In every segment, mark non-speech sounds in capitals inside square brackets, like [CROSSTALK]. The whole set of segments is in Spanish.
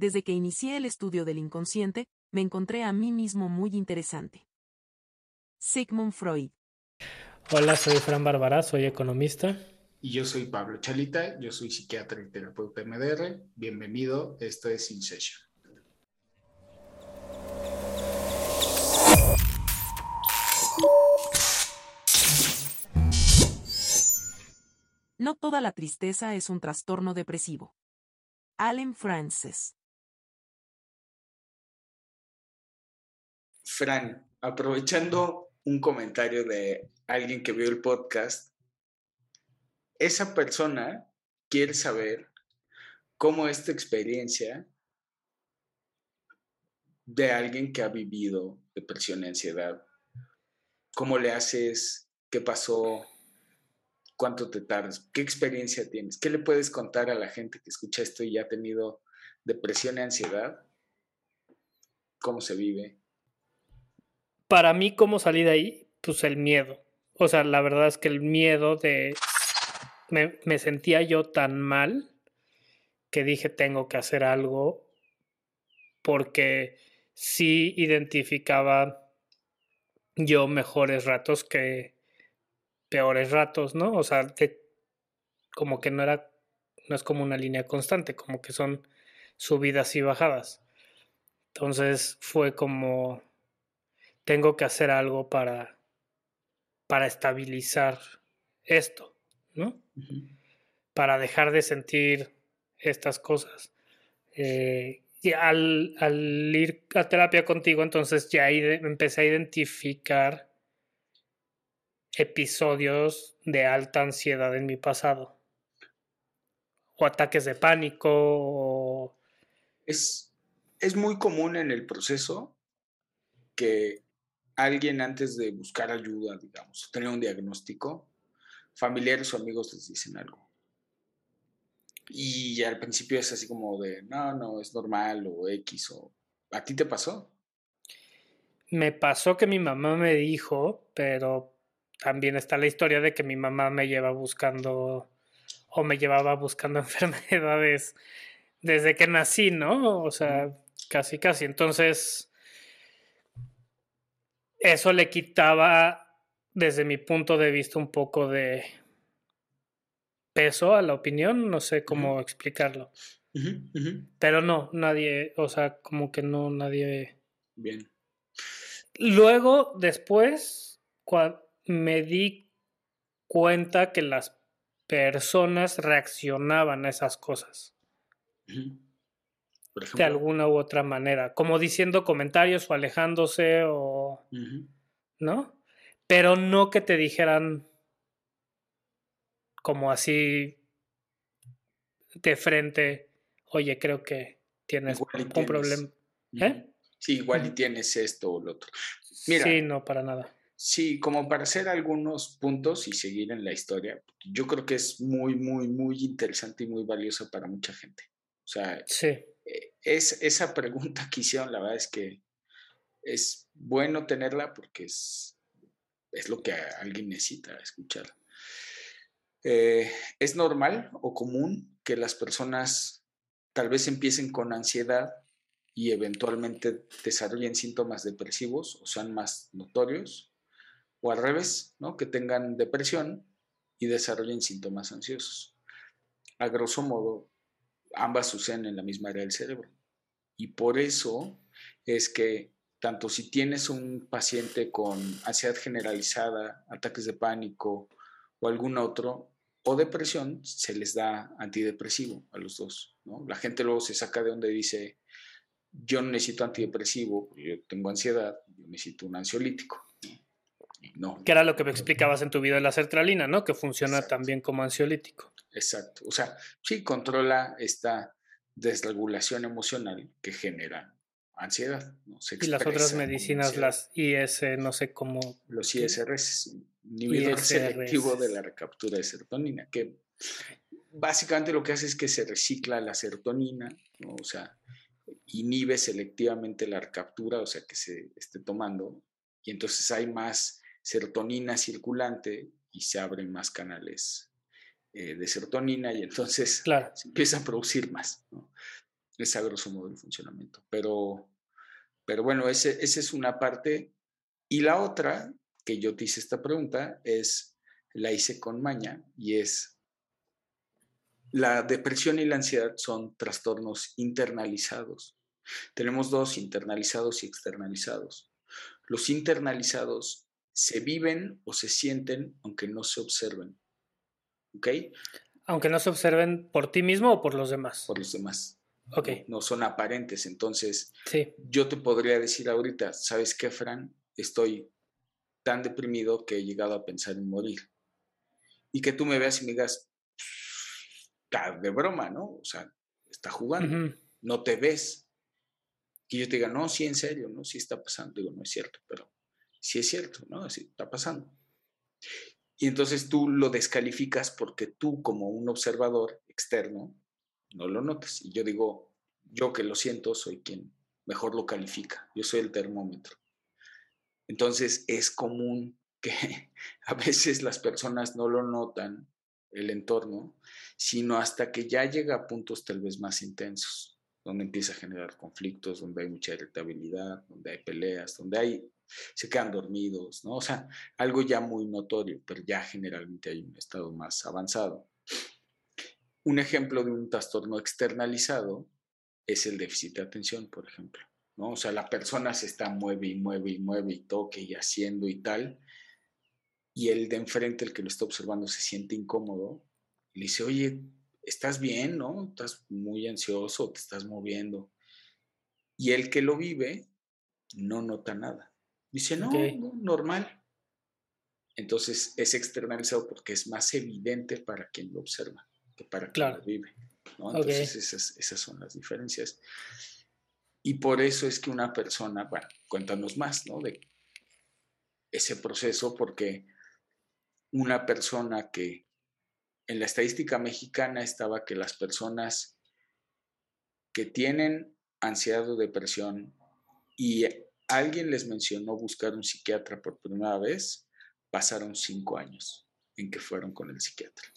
desde que inicié el estudio del inconsciente, me encontré a mí mismo muy interesante. Sigmund Freud. Hola, soy Fran Bárbara, soy economista. Y yo soy Pablo Chalita, yo soy psiquiatra y terapeuta MDR. Bienvenido, esto es In Session. No toda la tristeza es un trastorno depresivo. Allen Frances. Fran, aprovechando un comentario de alguien que vio el podcast, esa persona quiere saber cómo esta experiencia de alguien que ha vivido depresión y ansiedad, cómo le haces, qué pasó, cuánto te tardas, qué experiencia tienes, qué le puedes contar a la gente que escucha esto y ya ha tenido depresión y ansiedad, cómo se vive. Para mí, ¿cómo salí de ahí? Pues el miedo. O sea, la verdad es que el miedo de... Me, sentía yo tan mal que dije tengo que hacer algo porque sí identificaba yo mejores ratos que, peores ratos, ¿no? O sea, como que no era, no es como una línea constante, como que son subidas y bajadas. Entonces fue como, tengo que hacer algo para, para estabilizar esto, ¿no? Para dejar de sentir estas cosas. Eh, y al, al, ir a terapia contigo, entonces ya empecé a identificar episodios de alta ansiedad en mi pasado. O ataques de pánico. Es, es muy común en el proceso que alguien antes de buscar ayuda, digamos, tener un diagnóstico, familiares o amigos les dicen algo. Y al principio es así como de, no, no, es normal o X o... ¿A ti te pasó? Me pasó que mi mamá me dijo, pero también está la historia de que mi mamá me lleva buscando o me llevaba buscando [LAUGHS] enfermedades desde que nací, ¿no? O sea, casi, casi. Entonces, eso le quitaba, desde mi punto de vista, un poco de peso a la opinión, no sé cómo explicarlo. Pero no, nadie, o sea, como que no, nadie... Bien. Luego, después, me di cuenta que las personas reaccionaban a esas cosas. De alguna u otra manera, como diciendo comentarios o alejándose o... ¿No? Pero no que te dijeran como así de frente, oye, creo que tienes un problema. ¿Eh? Sí, igual y tienes esto o lo otro. Mira, sí, no, para nada. Sí, como para hacer algunos puntos y seguir en la historia, yo creo que es muy, muy, muy interesante y muy valiosa para mucha gente. O sea, sí. Eh, es, esa pregunta que hicieron, la verdad es que es bueno tenerla porque es, es lo que alguien necesita escuchar. Eh, es normal o común que las personas tal vez empiecen con ansiedad y eventualmente desarrollen síntomas depresivos o sean más notorios o al revés, ¿no? que tengan depresión y desarrollen síntomas ansiosos. A grosso modo, ambas suceden en la misma área del cerebro. Y por eso es que tanto si tienes un paciente con ansiedad generalizada, ataques de pánico o algún otro, o depresión, se les da antidepresivo a los dos. ¿no? La gente luego se saca de donde dice, yo no necesito antidepresivo, yo tengo ansiedad, yo necesito un ansiolítico. Que era lo que me explicabas en tu video de la sertralina, ¿no? Que funciona también como ansiolítico. Exacto. O sea, sí controla esta desregulación emocional que genera ansiedad. y las otras medicinas, las IS, no sé cómo. Los ISRS, inhibidor selectivo de la recaptura de serotonina, que básicamente lo que hace es que se recicla la serotonina, o sea, inhibe selectivamente la recaptura, o sea, que se esté tomando, y entonces hay más serotonina circulante y se abren más canales eh, de serotonina y entonces se empieza a producir más. Es a grosso modo el funcionamiento. Pero, pero bueno, esa es una parte. Y la otra, que yo te hice esta pregunta, es, la hice con maña, y es, la depresión y la ansiedad son trastornos internalizados. Tenemos dos, internalizados y externalizados. Los internalizados se viven o se sienten aunque no se observen. ¿Ok? Aunque no se observen por ti mismo o por los demás. Por los demás. Ok. No, son aparentes. Entonces, sí. yo te podría decir ahorita, ¿sabes qué, Fran? Estoy tan deprimido que he llegado a pensar en morir. Y que tú me veas y me digas, de broma, ¿no? O sea, está jugando. No te ves. Que yo te diga, no, sí, en serio, ¿no? Sí está pasando. Digo, no es cierto, pero sí es cierto, ¿no? Está pasando. Y entonces tú lo descalificas porque tú como un observador externo no lo notas. Y yo digo, yo que lo siento, soy quien mejor lo califica. Yo soy el termómetro. Entonces es común que [LAUGHS] a veces las personas no lo notan, el entorno, sino hasta que ya llega a puntos tal vez más intensos, donde empieza a generar conflictos, donde hay mucha irritabilidad, donde hay peleas, donde hay se quedan dormidos, ¿no? O sea, algo ya muy notorio, pero ya generalmente hay un estado más avanzado. Un ejemplo de un trastorno externalizado es el déficit de atención, por ejemplo, ¿no? O sea, la persona se está mueve y mueve y mueve y toque y haciendo y tal, y el de enfrente, el que lo está observando, se siente incómodo, y le dice, oye, ¿estás bien, no? Estás muy ansioso, te estás moviendo. Y el que lo vive no nota nada. Dice, no, normal. Entonces es externalizado porque es más evidente para quien lo observa que para quien lo vive. Entonces esas, esas son las diferencias. Y por eso es que una persona, bueno, cuéntanos más, ¿no? De ese proceso, porque una persona que en la estadística mexicana estaba que las personas que tienen ansiedad o depresión y alguien les mencionó buscar un psiquiatra por primera vez, pasaron cinco años en que fueron con el psiquiatra.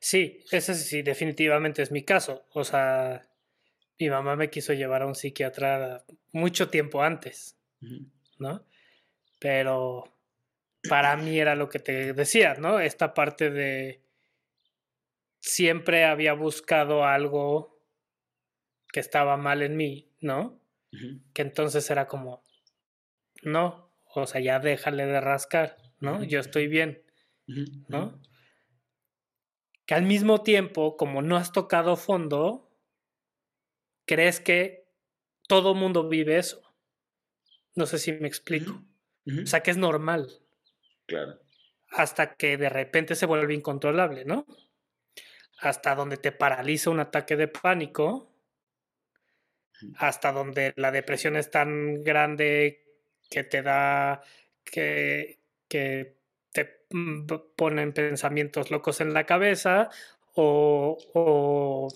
Sí, ese sí, definitivamente es mi caso. O sea, mi mamá me quiso llevar a un psiquiatra mucho tiempo antes, ¿no? Pero para mí era lo que te decía, ¿no? Esta parte de siempre había buscado algo que estaba mal en mí, ¿no? Que entonces era como, no, o sea, ya déjale de rascar, ¿no? Yo estoy bien, ¿no? Que al mismo tiempo, como no has tocado fondo, crees que todo mundo vive eso. No sé si me explico. O sea, que es normal. Claro. Hasta que de repente se vuelve incontrolable, ¿no? Hasta donde te paraliza un ataque de pánico hasta donde la depresión es tan grande que te da, que, que te mm, ponen pensamientos locos en la cabeza o, o,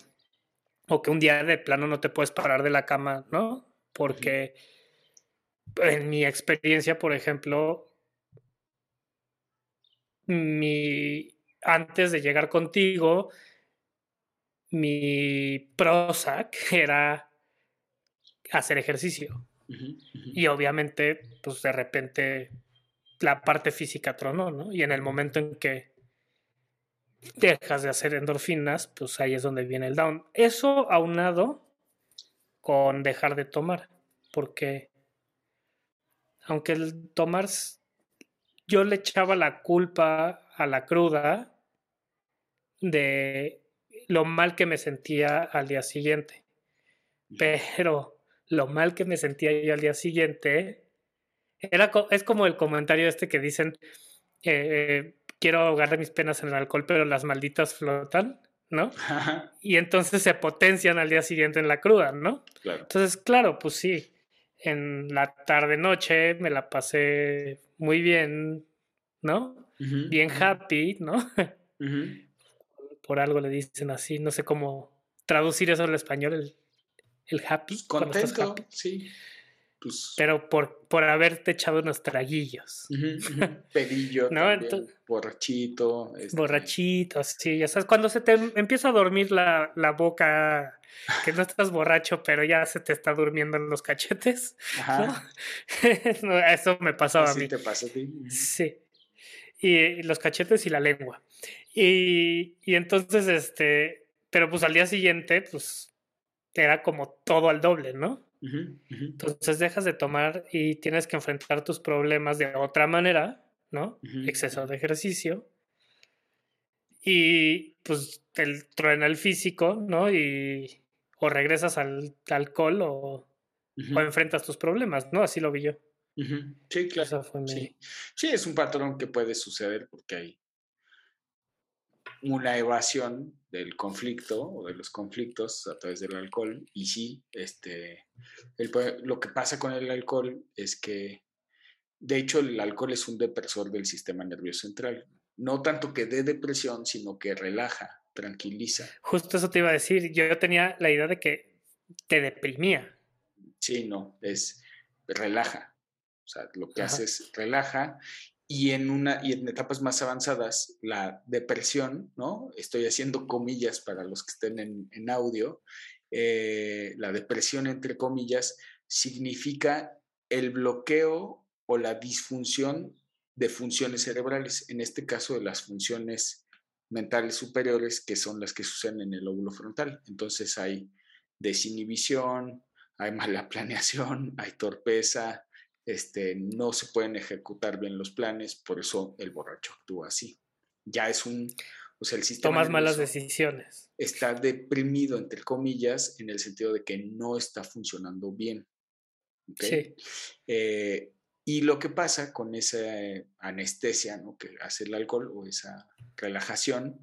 o, que un día de plano no te puedes parar de la cama, ¿no? Porque en mi experiencia, por ejemplo, mi, antes de llegar contigo, mi Prozac era hacer ejercicio. Y obviamente, pues de repente la parte física tronó, ¿no? Y en el momento en que dejas de hacer endorfinas, pues ahí es donde viene el down. Eso aunado con dejar de tomar, porque aunque el tomar, yo le echaba la culpa a la cruda de lo mal que me sentía al día siguiente. Pero lo mal que me sentía yo al día siguiente, era, es como el comentario este que dicen, eh, quiero ahogar mis penas en el alcohol, pero las malditas flotan, ¿no? y entonces se potencian al día siguiente en la cruda, ¿no? Entonces, claro, pues sí, en la tarde-noche me la pasé muy bien, ¿no? bien happy, ¿no? Por algo le dicen así, no sé cómo traducir eso al español, el el happy. Contento, sí. Pues, pero por, por haberte echado unos traguillos. [LAUGHS] Pedillo, ¿no? borrachito. Este borrachito, sí, ya sabes, cuando se te empieza a dormir la, la, boca, que no estás borracho, pero ya se te está durmiendo en los cachetes. Ajá. [LAUGHS] Eso me pasaba a mí. te pasa a ti? Sí. Y, los cachetes y la lengua. Y, y entonces, este, pero pues al día siguiente, pues era como todo al doble, ¿no? Entonces dejas de tomar y tienes que enfrentar tus problemas de otra manera, ¿no? Exceso de ejercicio. Y pues te truena el físico, ¿no? Y o regresas al alcohol o, o enfrentas tus problemas, ¿no? Así lo vi yo. Sí, claro. sí. sí, es un patrón que puede suceder porque hay una evasión del conflicto o de los conflictos a través del alcohol. Y sí, este, lo que pasa con el alcohol es que, de hecho, el alcohol es un depresor del sistema nervioso central. No tanto que dé depresión, sino que relaja, tranquiliza. Justo eso te iba a decir. Yo tenía la idea de que te deprimía. Sí, no, es relaja. O sea, lo que hace es relaja y en, una, y en etapas más avanzadas, la depresión, ¿no? Estoy haciendo comillas para los que estén en, audio. Eh, la depresión, entre comillas, significa el bloqueo o la disfunción de funciones cerebrales, en este caso de las funciones mentales superiores, que son las que suceden en el lóbulo frontal. Entonces hay desinhibición, hay mala [LAUGHS] planeación, hay torpeza, este, no se pueden ejecutar bien los planes, por eso el borracho actúa así. Ya es un, o sea, el sistema... Tomas malas decisiones. Está deprimido, entre comillas, en el sentido de que no está funcionando bien. Sí. Eh, y lo que pasa con esa anestesia ¿no? que hace el alcohol o esa relajación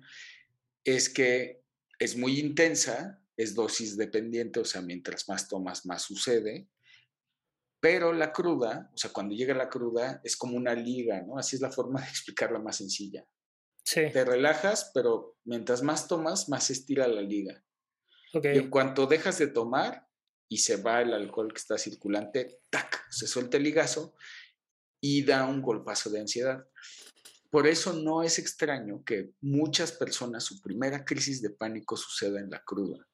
es que es muy intensa, es dosis dependiente, o sea, mientras más tomas, más sucede. Pero la cruda, o sea, cuando llega la cruda, es como una liga, ¿no? Así es la forma de explicarla más sencilla. Sí. Te relajas, pero mientras más tomas, más se estira la liga. Okay. Y en cuanto dejas de tomar y se va el alcohol que está circulante, ¡tac! Se suelta el ligazo y da un golpazo de ansiedad. Por eso no es extraño que muchas personas, su primera crisis de pánico suceda en la cruda.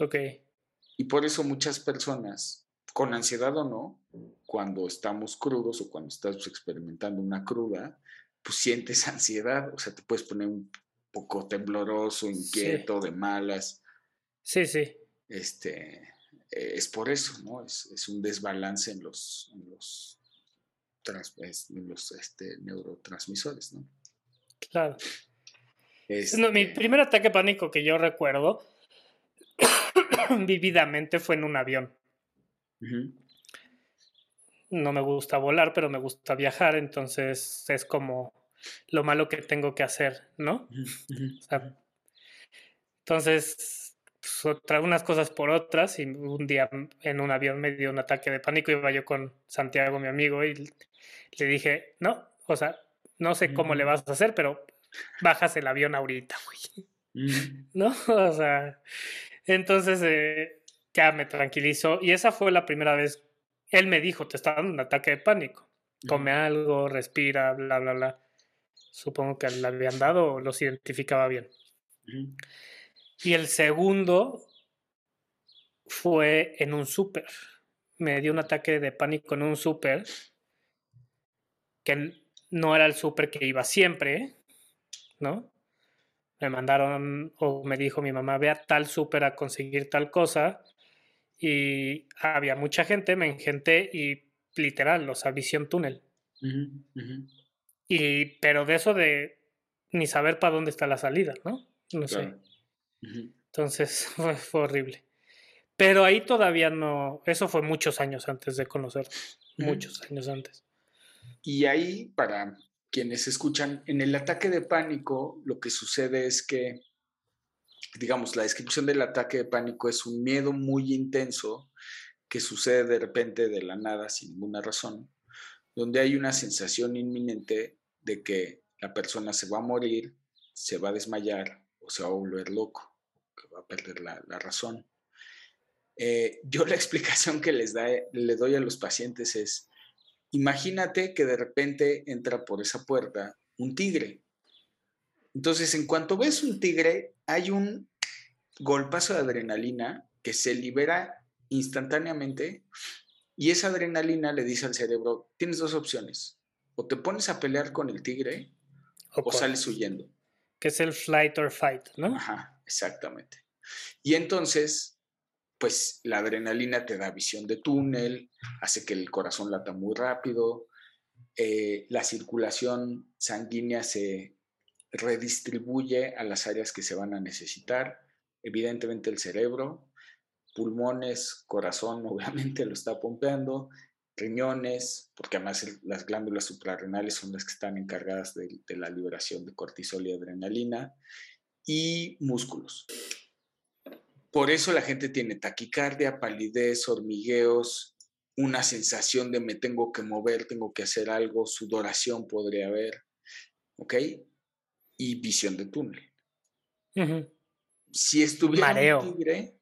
Ok. Y por eso muchas personas con ansiedad o no, cuando estamos crudos o cuando estás experimentando una cruda, pues sientes [LAUGHS] ansiedad, o sea, te puedes poner un poco tembloroso, inquieto, de malas. Sí, sí. Este, es por eso, ¿no? Es, un desbalance en los, en los, los este, neurotransmisores, ¿no? Claro. mi este primer ataque pánico que yo recuerdo [COUGHS] vividamente fue en un avión. No me gusta volar, pero me gusta viajar, entonces es como lo malo que tengo que hacer, ¿no? entonces, pues, unas cosas por otras y un día en un avión me dio un ataque de pánico, iba yo con Santiago, mi amigo, y le dije, no, o sea, no sé cómo le vas a hacer, pero bajas el avión ahorita, güey. [LAUGHS] ¿No? O sea, entonces eh, ya me tranquilizó. Y esa fue la primera vez. Él me dijo, te está dando un ataque de pánico. Come algo, respira, bla, bla, bla. Supongo que le habían dado o los identificaba bien. Y el segundo fue en un súper. Me dio un ataque de pánico en un súper, que no era el súper que iba siempre, ¿no? Me mandaron o me dijo mi mamá, ve a tal súper a conseguir tal cosa y había mucha gente, me engenté y literal, o sea, visión túnel. Y, pero de eso de ni saber para dónde está la salida, ¿no? No sé. Entonces [LAUGHS] fue, horrible. Pero ahí todavía no, eso fue muchos años antes de conocer, muchos años antes. Y ahí, para quienes escuchan, en el ataque de pánico, lo que sucede es que digamos, la descripción del ataque de pánico es un miedo muy intenso que sucede de repente de la nada sin ninguna razón, donde hay una sensación inminente de que la persona se va a morir, se va a desmayar o se va a volver loco, que va a perder la, razón. Eh, yo la [LAUGHS] explicación que les da, le doy a los pacientes es, imagínate que de repente entra por esa puerta un tigre. Entonces, en cuanto ves un tigre, hay un golpazo de adrenalina que se libera instantáneamente y esa adrenalina le dice al cerebro, tienes dos opciones, o te pones a pelear con el tigre o, sales huyendo. Que es el flight or fight, ¿no? Ajá, exactamente. Y entonces, pues la adrenalina te da visión de túnel, hace que el corazón lata muy rápido, eh, la circulación sanguínea se redistribuye a las áreas que se van a necesitar, evidentemente el cerebro, pulmones, corazón, [LAUGHS] obviamente lo está pompeando, riñones, porque además las glándulas suprarrenales son las que están encargadas de, la liberación de cortisol y adrenalina, y músculos. Por eso la gente tiene taquicardia, palidez, hormigueos, una sensación de me tengo que mover, tengo que hacer algo, sudoración podría haber, ¿ok? Y visión de túnel. Si estuviera un tigre,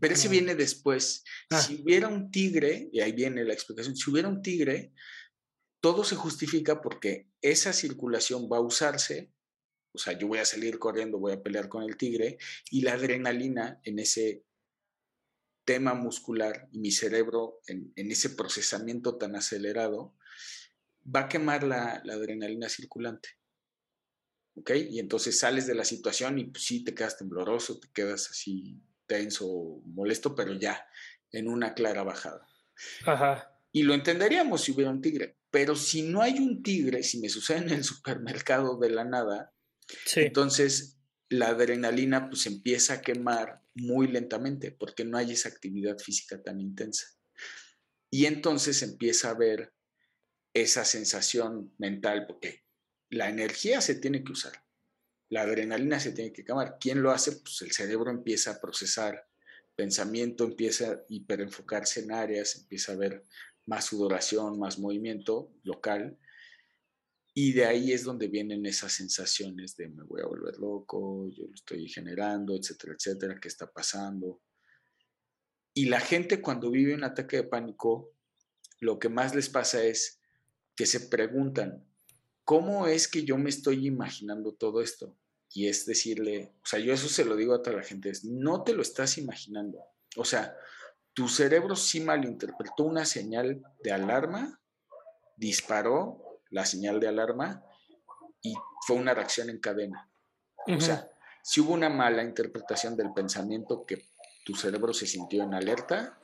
pero ese viene después. Ah. Si hubiera un tigre, y ahí viene la explicación, si hubiera un tigre, todo se justifica porque esa circulación va a usarse, o sea, yo voy a salir corriendo, voy a pelear con el tigre, y la adrenalina en ese tema muscular y mi cerebro en, ese procesamiento tan acelerado, va a quemar la, la, adrenalina circulante. ¿Ok? Y entonces sales de la situación y pues, sí te quedas tembloroso, te quedas así tenso, molesto, pero ya en una clara bajada. Ajá. Y lo entenderíamos si hubiera un tigre, pero si no hay un tigre, si me sucede en el [LAUGHS] supermercado de la nada, entonces la adrenalina pues empieza a quemar muy lentamente porque no hay esa actividad física tan intensa. Y entonces empieza a haber esa sensación mental porque la energía se tiene que usar la adrenalina se tiene que quemar. ¿Quién lo hace? Pues el cerebro empieza a procesar pensamiento, empieza a hiperenfocarse en áreas, empieza a ver más sudoración, más movimiento local. Y de ahí es donde vienen esas sensaciones de me voy a volver loco, yo lo estoy generando, etcétera, etcétera, qué está pasando. Y la gente cuando vive un ataque de pánico, lo que más les pasa es que se preguntan, ¿cómo es que yo me estoy imaginando todo esto? Y es decirle, o sea, yo eso se lo digo a toda la gente, es, no te lo estás imaginando. O sea, tu cerebro sí malinterpretó una señal de alarma, disparó la señal de alarma y fue una reacción en cadena. O sea, si hubo una mala interpretación del pensamiento que tu cerebro se sintió en alerta,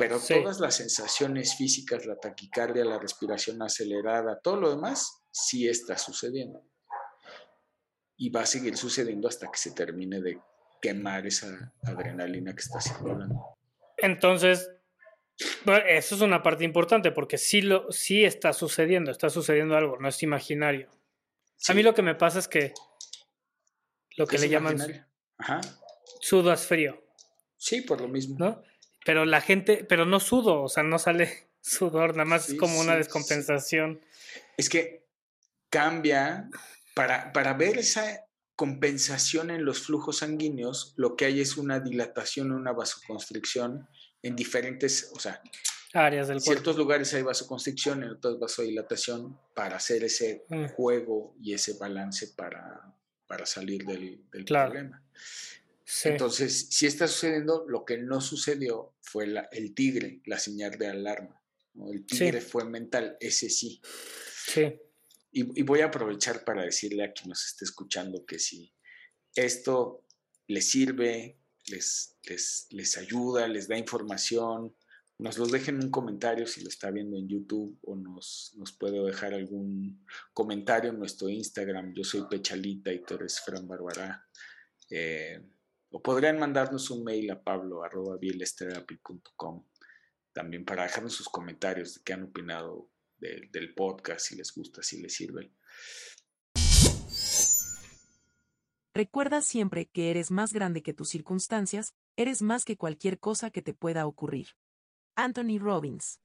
pero todas las sensaciones físicas, la taquicardia, la respiración acelerada, todo lo demás, sí está sucediendo. Y va a seguir sucediendo hasta que se termine de quemar esa adrenalina que está circulando. Entonces, eso es una parte importante porque sí, lo, sí está sucediendo, está sucediendo algo, no es imaginario. A mí lo que me pasa es que lo que le llaman Ajá. sudas frío. Sí, por lo mismo. ¿No? Pero la gente, pero no sudo, o sea, no sale [LAUGHS] sudor, nada más es como una descompensación. Es que cambia, para, para ver esa compensación en los flujos sanguíneos, lo que hay es una dilatación, una vasoconstricción en diferentes, o sea, áreas del cuerpo. En ciertos lugares hay vasoconstricción, en otros vasodilatación, para hacer ese mm. juego y ese balance para, para salir del, del problema. Entonces, si está sucediendo, lo que no sucedió fue el tigre, la señal de alarma. El tigre fue mental, ese sí. Sí. Y, voy a aprovechar para decirle a quien nos esté escuchando que si esto les sirve, les, les, ayuda, les da información, nos los dejen en un comentario si lo está viendo en YouTube o nos, nos puede dejar algún comentario en nuestro Instagram. Yo soy Pechalita y tú eres Fran Barbará. Eh, o podrían mandarnos un mail a pablo.bielesterapy.com también para dejarnos sus comentarios de qué han opinado del podcast, si les gusta, si les sirve. Recuerda siempre que eres más grande que tus circunstancias, eres más que cualquier cosa que te pueda ocurrir. Anthony Robbins